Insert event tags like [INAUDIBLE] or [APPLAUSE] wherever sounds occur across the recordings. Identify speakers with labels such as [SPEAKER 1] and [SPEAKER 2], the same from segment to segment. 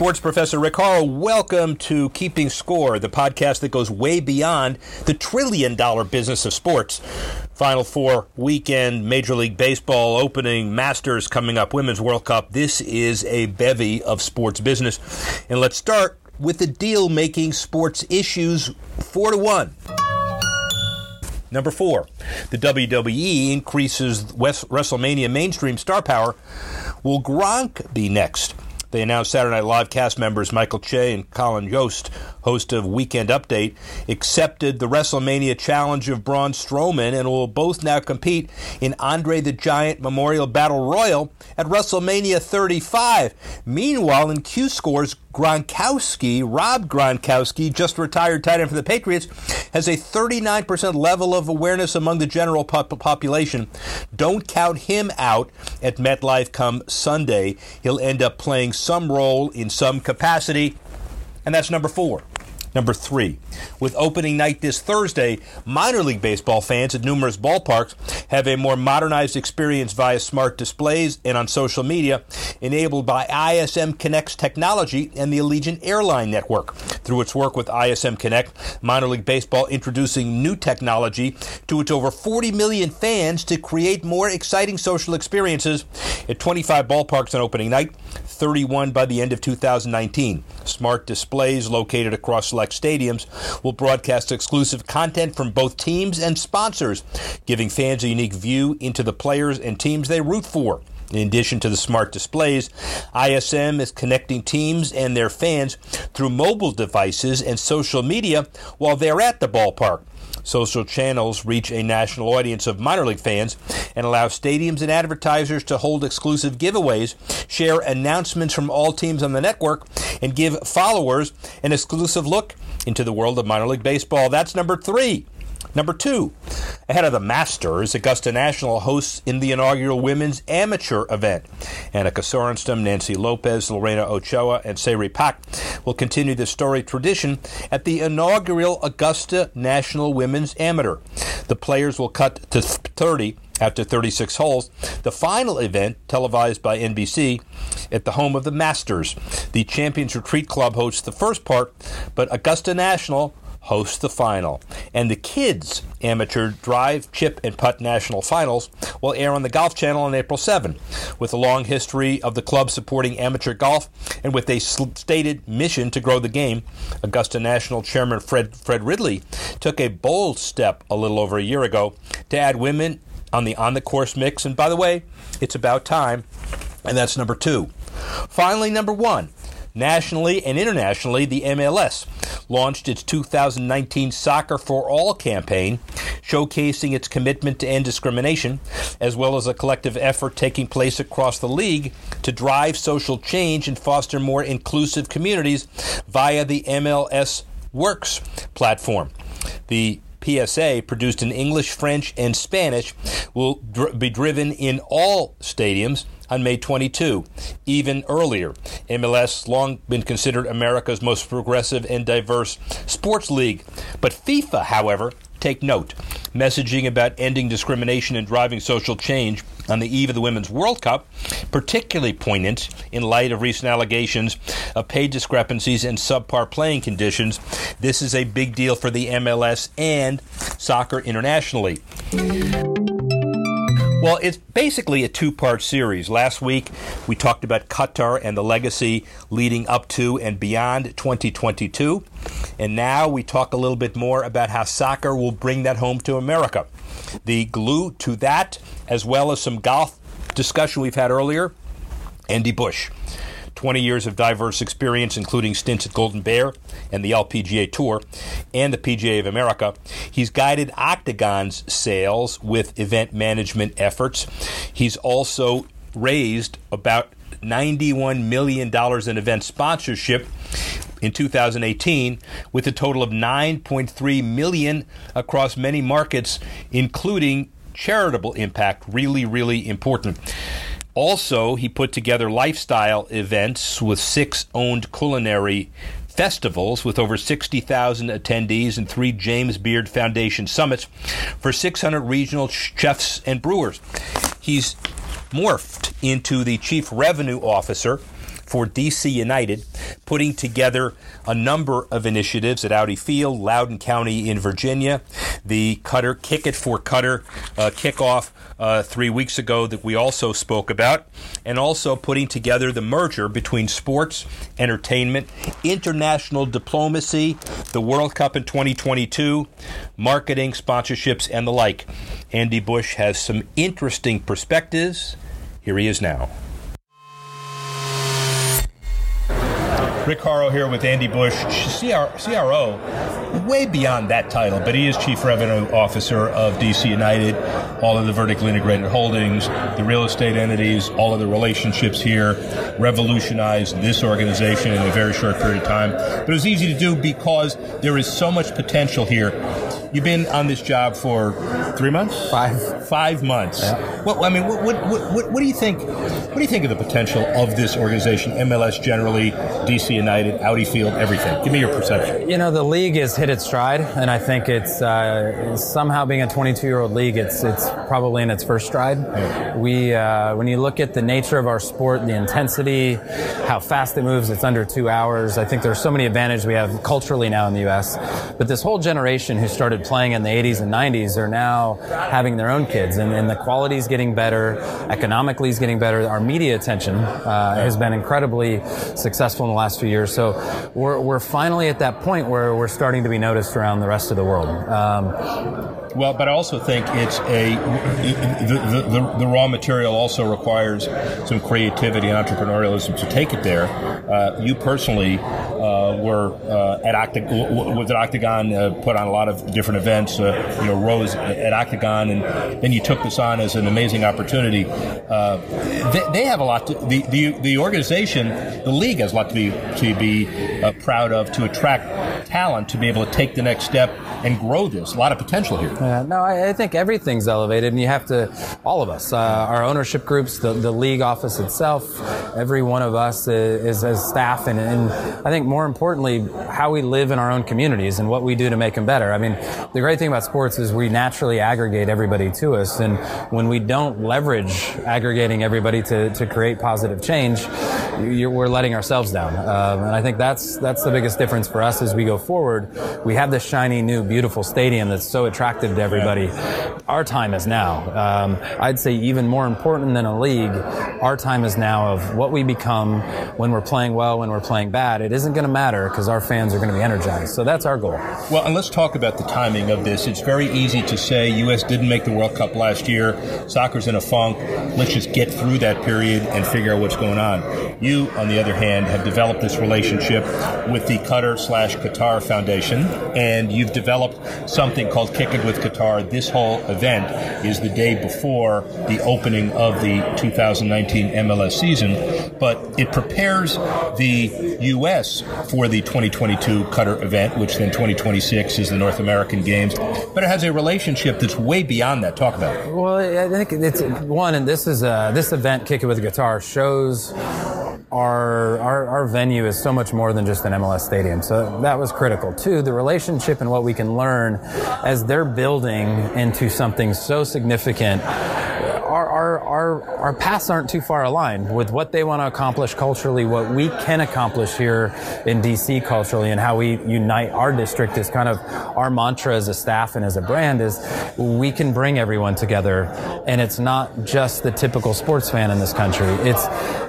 [SPEAKER 1] Sports professor Rick Horrow, welcome to Keeping Score, the podcast that goes way beyond the trillion dollar business of sports. Final Four weekend, Major League Baseball opening, Masters coming up, Women's World Cup. This is a bevy of sports business. And let's start with the deal making sports issues four to one. Number four, the WWE increases WrestleMania mainstream star power. Will Gronk be next? They announced Saturday Night Live cast members Michael Che and Colin Jost, host of Weekend Update, accepted the WrestleMania challenge of Braun Strowman and will both now compete in Andre the Giant Memorial Battle Royal at WrestleMania 35. Meanwhile, in Q Scores, Gronkowski, Rob Gronkowski, just retired tight end for the Patriots, has a 39% level of awareness among the general population. Don't count him out at MetLife come Sunday. He'll end up playing some role in some capacity. And that's number four. Number three, with opening night this Thursday, minor league baseball fans at numerous ballparks have a more modernized experience via smart displays and on social media, enabled by ISM Connect's technology and the Allegiant Airline Network. Through its work with ISM Connect, minor league baseball introducing new technology to its over 40 million fans to create more exciting social experiences at 25 ballparks on opening night, 31 by the end of 2019. Smart displays located across select stadiums will broadcast exclusive content from both teams and sponsors, giving fans a unique view into the players and teams they root for. In addition to the smart displays, ISM is connecting teams and their fans through mobile devices and social media while they're at the ballpark. Social channels reach a national audience of minor league fans and allow stadiums and advertisers to hold exclusive giveaways, share announcements from all teams on the network, and give followers an exclusive look into the world of minor league baseball. That's number three. Number two, ahead of the Masters, Augusta National hosts in the inaugural women's amateur event. Annika Sorenstam, Nancy Lopez, Lorena Ochoa, and Se Ri Pak will continue the storied tradition at the inaugural Augusta National Women's Amateur. The players will cut to 30 after 36 holes. The final event, televised by NBC, at the home of the Masters. The Champions Retreat Club hosts the first part, but Augusta National hosts the final. And the kids' amateur drive, chip, and putt national finals will air on the Golf Channel on April 7. With a long history of the club supporting amateur golf and with a stated mission to grow the game, Augusta National Chairman Fred, Fred Ridley took a bold step a little over a year ago to add women on the on the course mix. And by the way, it's about time. And that's number two. Finally, number one. Nationally and internationally, the MLS launched its 2019 Soccer for All campaign, showcasing its commitment to end discrimination, as well as a collective effort taking place across the league to drive social change and foster more inclusive communities via the MLS Works platform. The PSA, produced in English, French, and Spanish, will dr- be driven in all stadiums on May 22, even earlier. MLS long been considered America's most progressive and diverse sports league, but FIFA, however, take note. Messaging about ending discrimination and driving social change on the eve of the Women's World Cup, particularly poignant in light of recent allegations of pay discrepancies and subpar playing conditions. This is a big deal for the MLS and soccer internationally. Well, it's basically a two part series. Last week, we talked about Qatar and the legacy leading up to and beyond 2022. And now we talk a little bit more about how soccer will bring that home to America. The glue to that, as well as some golf discussion we've had earlier, Andy Bush. 20 years of diverse experience, including stints at Golden Bear and the LPGA Tour and the PGA of America. He's guided Octagon's sales with event management efforts. He's also raised about $91 million in event sponsorship in 2018 with a total of 9.3 million across many markets including charitable impact really really important also he put together lifestyle events with six owned culinary festivals with over 60,000 attendees and three James Beard Foundation summits for 600 regional chefs and brewers. He's morphed into the chief revenue officer for DC United, putting together a number of initiatives at Audi Field, Loudoun County in Virginia, the Qatar Kick It for Qatar uh, kickoff uh, three weeks ago that we also spoke about, and also putting together the merger between sports, entertainment, international diplomacy, the World Cup in 2022, marketing, sponsorships, and the like. Andy Bush has some interesting perspectives. Here he is now. Rick Horrow here with Andy Bush, CRO, way beyond that title, but he is Chief Revenue Officer of DC United, all of the vertically integrated holdings, the real estate entities, all of the relationships here, revolutionized this organization in a very short period of time. But it was easy to do because there is so much potential here. You've been on this job for three months,
[SPEAKER 2] five,
[SPEAKER 1] five months. Yeah. What I mean, what, what, what, what do you think? What do you think of the potential of this organization, MLS generally, DC United, Audi Field, everything? Give me your perception.
[SPEAKER 2] You know, the league has hit its stride, and I think it's uh, somehow being a 22-year-old league. It's it's probably in its first stride. Yeah. We uh, when you look at the nature of our sport, the intensity, how fast it moves, it's under two hours. I think there's so many advantages we have culturally now in the U.S. But this whole generation who started playing in the 80s and 90s are now having their own kids, and, and the quality is getting better, economically is getting better. Our media attention uh, has been incredibly successful in the last few years. So we're, we're finally at that point where we're starting to be noticed around the rest of the world. Um,
[SPEAKER 1] well, but I also think it's a the, the, the, raw material also requires some creativity and entrepreneurialism to take it there. Uh, you personally uh, were uh, at Octagon, was at Octagon, uh, put on a lot of different events. Uh, you know, rose at Octagon, and then you took this on as an amazing opportunity. Uh, they, they, have a lot to the, the the organization, the league has a lot to be to be proud of to attract talent to be able to take the next step and grow this. A lot of potential here.
[SPEAKER 2] Yeah, no, I, I think everything's elevated, and you have to, all of us, uh, our ownership groups, the, the league office itself, every one of us is, as staff, and, and I think more importantly, how we live in our own communities and what we do to make them better. I mean, the great thing about sports is we naturally aggregate everybody to us, and when we don't leverage aggregating everybody to, to create positive change, we're letting ourselves down. Um, and I think that's that's the biggest difference for us as we go forward. We have this shiny, new, beautiful stadium that's so attractive to everybody. Our time is now. Um, I'd say even more important than a league, our time is now of what we become when we're playing well, when we're playing bad. It isn't going to matter because our fans are going to be energized. So that's our goal.
[SPEAKER 1] Well, and let's talk about the timing of this. It's very easy to say U.S. didn't make the World Cup last year. Soccer's in a funk. Let's just get through that period and figure out what's going on. You, on the other hand, have developed this relationship with the Qatar slash Qatar Foundation, and you've developed something called Kick It with Qatar. This whole event is the day before the opening of the 2019 MLS season, but it prepares the U.S. for the 2022 Qatar event, which then 2026 is the North American Games. But it has a relationship that's way beyond that. Talk about it.
[SPEAKER 2] Well, I think it's one, and this is uh, this event, Kick It with Qatar, shows our, our, our venue is so much more than just an MLS stadium. So that was critical. Two, the relationship and what we can learn as they're building into something so significant our, our, our paths aren't too far aligned with what they want to accomplish culturally, what we can accomplish here in DC culturally, and how we unite our district is kind of our mantra as a staff and as a brand is we can bring everyone together. And it's not just the typical sports fan in this country. It's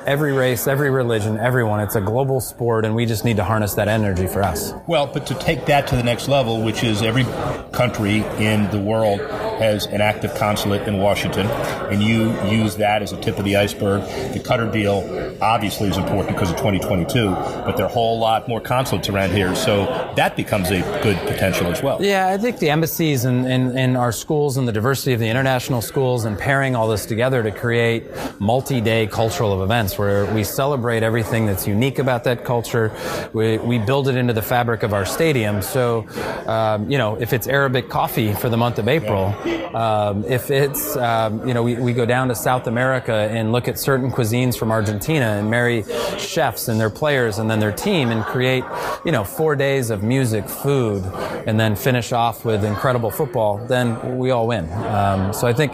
[SPEAKER 2] every race, every religion, everyone. It's a global sport, and we just need to harness that energy for us.
[SPEAKER 1] Well, but to take that to the next level, which is every country in the world has an active consulate in Washington, and you use that as a tip of the iceberg. The Qatar deal obviously is important because of 2022, but there are a whole lot more consulates around here, so that becomes a good potential as well.
[SPEAKER 2] Yeah, I think the embassies and, and, and our schools and the diversity of the international schools and pairing all this together to create multi-day cultural events where we celebrate everything that's unique about that culture. We, we build it into the fabric of our stadium. So, um, you know, if it's Arabic coffee for the month of April, um, if it's, um, you know, we, we go down to South America and look at certain cuisines from Argentina and marry chefs and their players and then their team and create, you know, four days of music, food, and then finish off with incredible football, then we all win. Um, so I think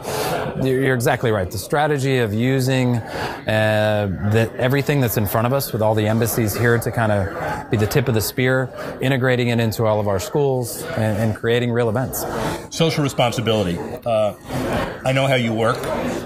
[SPEAKER 2] you're exactly right. The strategy of using uh, the, everything that's in front of us with all the embassies here to kind of be the tip of the spear, integrating it into all of our schools and, and creating real events.
[SPEAKER 1] Social responsibility. Uh, I know how you work.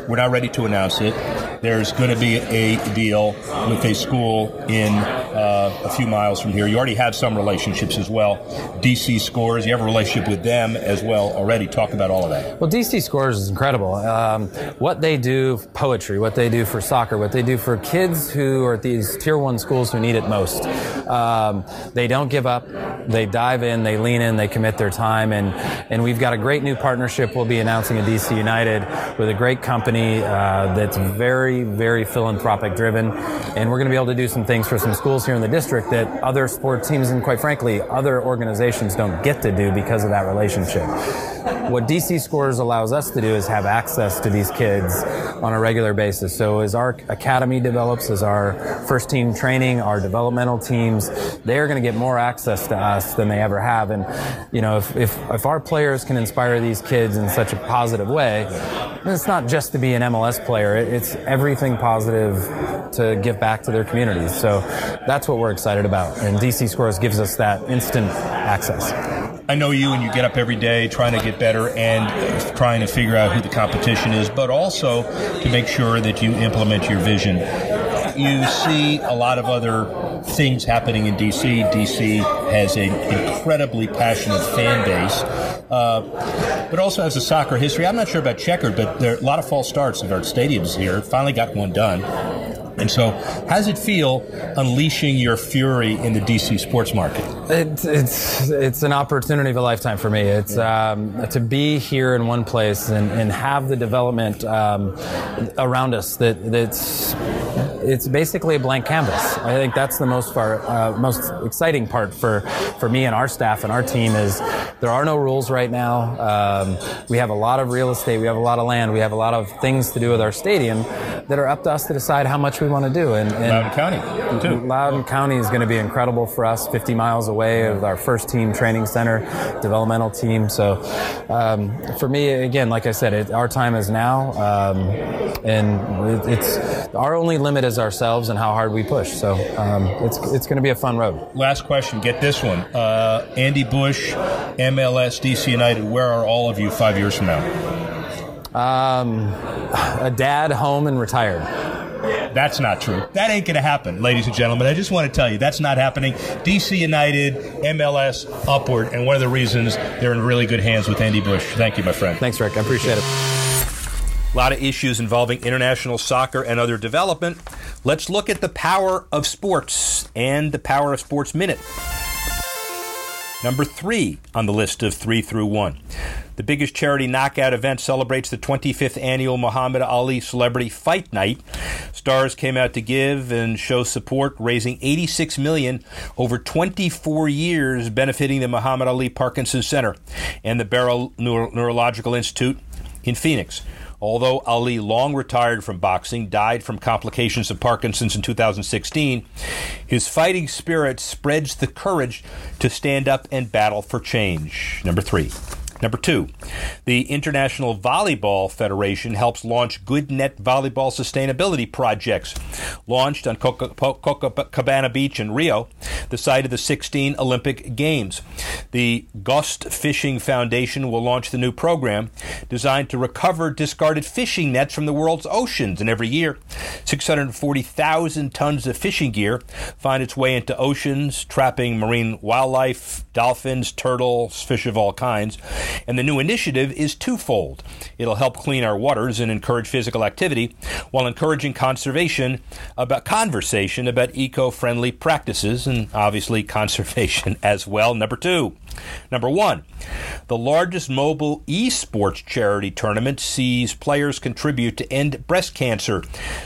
[SPEAKER 1] We're not ready to announce it. There's going to be a deal with a school in uh, a few miles from here. You already have some relationships as well. DC Scores, you have a relationship with them as well already. Talk about all of that.
[SPEAKER 2] Well, DC Scores is incredible. Um, what they do, poetry, what they do for soccer, what they do for kids who are at these tier one schools who need it most. Um, they don't give up. They dive in, they lean in, they commit their time, and, and we've got a great new partnership we'll be announcing at DC United with a great company uh, that's very, very philanthropic driven. And we're going to be able to do some things for some schools here in the district that other sports teams and, quite frankly, other organizations don't get to do because of that relationship. What DC Scores allows us to do is have access to these kids on a regular basis. So as our academy develops, as our first team training, our developmental teams, they're going to get more access to us than they ever have. And, you know, if, if, if our players can inspire these kids in such a positive way, it's not just to be an MLS player, it's everything positive to give back to their communities. So that's what we're excited about. And DC Scores gives us that instant access.
[SPEAKER 1] I know you and you get up every day trying to get better and trying to figure out who the competition is, but also to make sure that you implement your vision. You see a lot of other things happening in DC. DC has an incredibly passionate fan base, uh, but also has a soccer history. I'm not sure about checkered, but there are a lot of false starts at our stadiums here. Finally got one done. And so, how does it feel unleashing your fury in the DC sports market?
[SPEAKER 2] It, it's it's an opportunity of a lifetime for me. It's um, to be here in one place and, and have the development um, around us that that's it's basically a blank canvas. I think that's the most far, uh, most exciting part for, for me and our staff and our team is there are no rules right now. Um, we have a lot of real estate, we have a lot of land, we have a lot of things to do with our stadium that are up to us to decide how much we want to do.
[SPEAKER 1] And, and Loudoun County, too.
[SPEAKER 2] Loudoun County is going to be incredible for us, 50 miles away of our first team training center, developmental team. So um, for me, again, like I said, it, our time is now, um, and it, it's our only limit is ourselves and how hard we push. So um, it's it's going to be a fun road.
[SPEAKER 1] Last question. Get this one. Uh, Andy Bush, MLS, DC United. Where are all of you five years from now?
[SPEAKER 2] Um, a dad, home, and retired.
[SPEAKER 1] That's not true. That ain't going to happen, ladies and gentlemen. I just want to tell you that's not happening. DC United, MLS, upward, and one of the reasons they're in really good hands with Andy Bush. Thank you, my friend.
[SPEAKER 2] Thanks, Rick. I appreciate it.
[SPEAKER 1] A lot of issues involving international soccer and other development. Let's look at the power of sports and the power of sports minute. Number three on the list of three through one. The biggest charity knockout event celebrates the 25th annual Muhammad Ali Celebrity Fight Night. Stars came out to give and show support, raising 86 million over 24 years, benefiting the Muhammad Ali Parkinson Center and the Barrow Neuro- Neurological Institute in Phoenix. Although Ali long retired from boxing, died from complications of Parkinson's in 2016, his fighting spirit spreads the courage to stand up and battle for change. Number three. Number two, the International Volleyball Federation helps launch Good Net volleyball sustainability projects. Launched on Copacabana Beach in Rio, the site of the 16 Olympic Games. The Ghost Fishing Foundation will launch the new program designed to recover discarded fishing nets from the world's oceans. And every year, 640,000 tons of fishing gear find its way into oceans, trapping marine wildlife, dolphins, turtles, fish of all kinds And the new initiative is twofold. It'll help clean our waters and encourage physical activity while encouraging conservation about conversation about eco-friendly practices and obviously conservation [LAUGHS] as well. Number 2. Number 1. The largest mobile esports charity tournament sees players contribute to end breast cancer.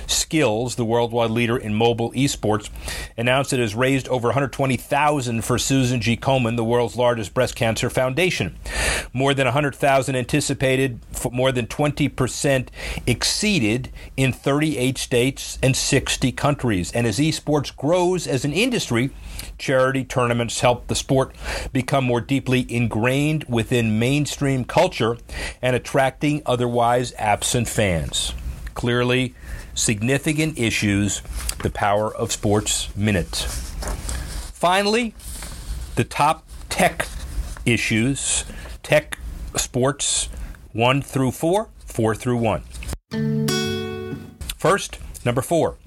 [SPEAKER 1] Skillz, the worldwide leader in mobile esports, announced it has raised over 120,000 for Susan G. Komen, the world's largest breast cancer foundation. More than 100,000 anticipated, more than 20% exceeded in 38 states and 60 countries. And as esports grows as an industry, charity tournaments help the sport become more deeply ingrained within mainstream culture and attracting otherwise absent fans. Clearly, significant issues, the power of sports minute. Finally, the top tech issues, tech sports 1 through 4, 4 through 1. First, number 4.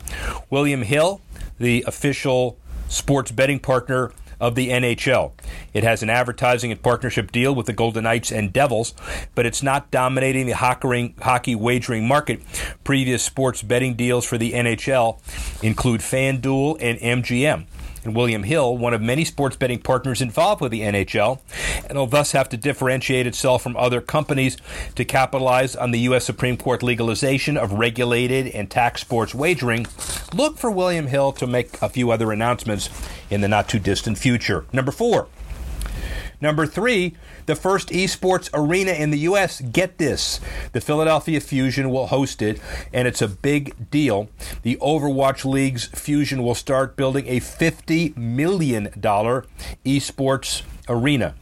[SPEAKER 1] William Hill, the official sports betting partner of the NHL. It has an advertising and partnership deal with the Golden Knights and Devils, but it's not dominating the hockey wagering market. Previous sports betting deals for the NHL include FanDuel and MGM and William Hill, one of many sports betting partners involved with the NHL, and will thus have to differentiate itself from other companies to capitalize on the U.S. Supreme Court legalization of regulated and tax sports wagering. Look for William Hill to make a few other announcements in the not too distant future. Number four. Number three, the first esports arena in the U.S. Get this. The Philadelphia Fusion will host it, and it's a big deal. The Overwatch League's Fusion will start building a $50 million esports arena.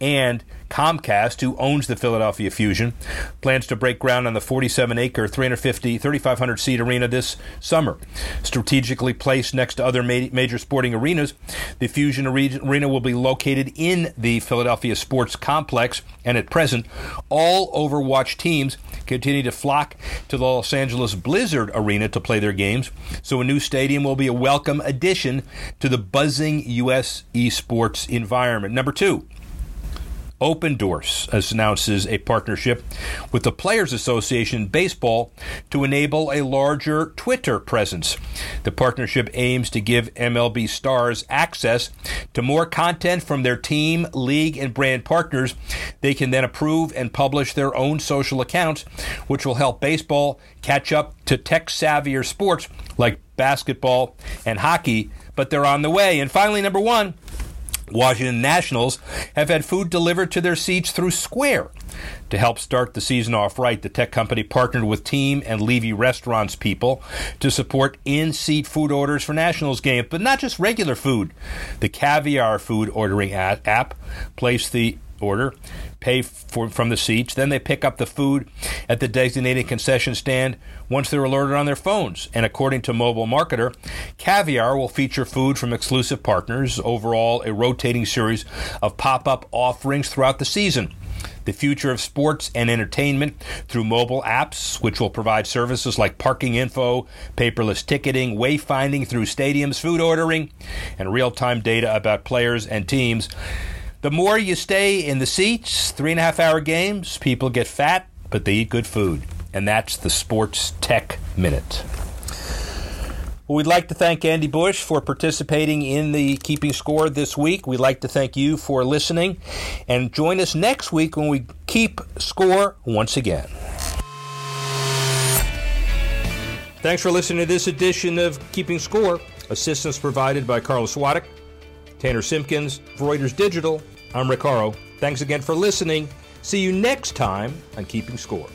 [SPEAKER 1] And Comcast, who owns the Philadelphia Fusion, plans to break ground on the 47 acre, 350, 3,500 seat arena this summer. Strategically placed next to other major sporting arenas, the Fusion Arena will be located in the Philadelphia Sports Complex, and at present, all Overwatch teams continue to flock to the Los Angeles Blizzard Arena to play their games, so a new stadium will be a welcome addition to the buzzing U.S. esports environment. Number two, Opendorse announces a partnership with the Players Association Baseball to enable a larger Twitter presence. The partnership aims to give MLB stars access to more content from their team, league, and brand partners. They can then approve and publish their own social accounts, which will help baseball catch up to tech savvier sports like basketball and hockey, but they're on the way. And finally, number one, Washington Nationals have had food delivered to their seats through Square. To help start the season off right, the tech company partnered with Team and Levy Restaurants people to support in seat food orders for Nationals games, but not just regular food. The Caviar food ordering app placed the order, pay for, from the seats. Then they pick up the food at the designated concession stand once they're alerted on their phones. And according to Mobile Marketer, Caviar will feature food from exclusive partners, overall, a rotating series of pop up offerings throughout the season the future of sports and entertainment through mobile apps, which will provide services like parking info, paperless ticketing, wayfinding through stadiums, food ordering, and real time data about players and teams. The more you stay in the seats, three and a half hour games, people get fat, but they eat good food. And that's the Sports Tech Minute. Well, we'd like to thank Andy Bush for participating in the Keeping Score this week. We'd like to thank you for listening. And join us next week when we keep score once again. Thanks for listening to this edition of Keeping Score. Assistance provided by Carlos Swadek. Tanner Simpkins, Reuters Digital. I'm Rick. Thanks again for listening. See you next time on Keeping Score.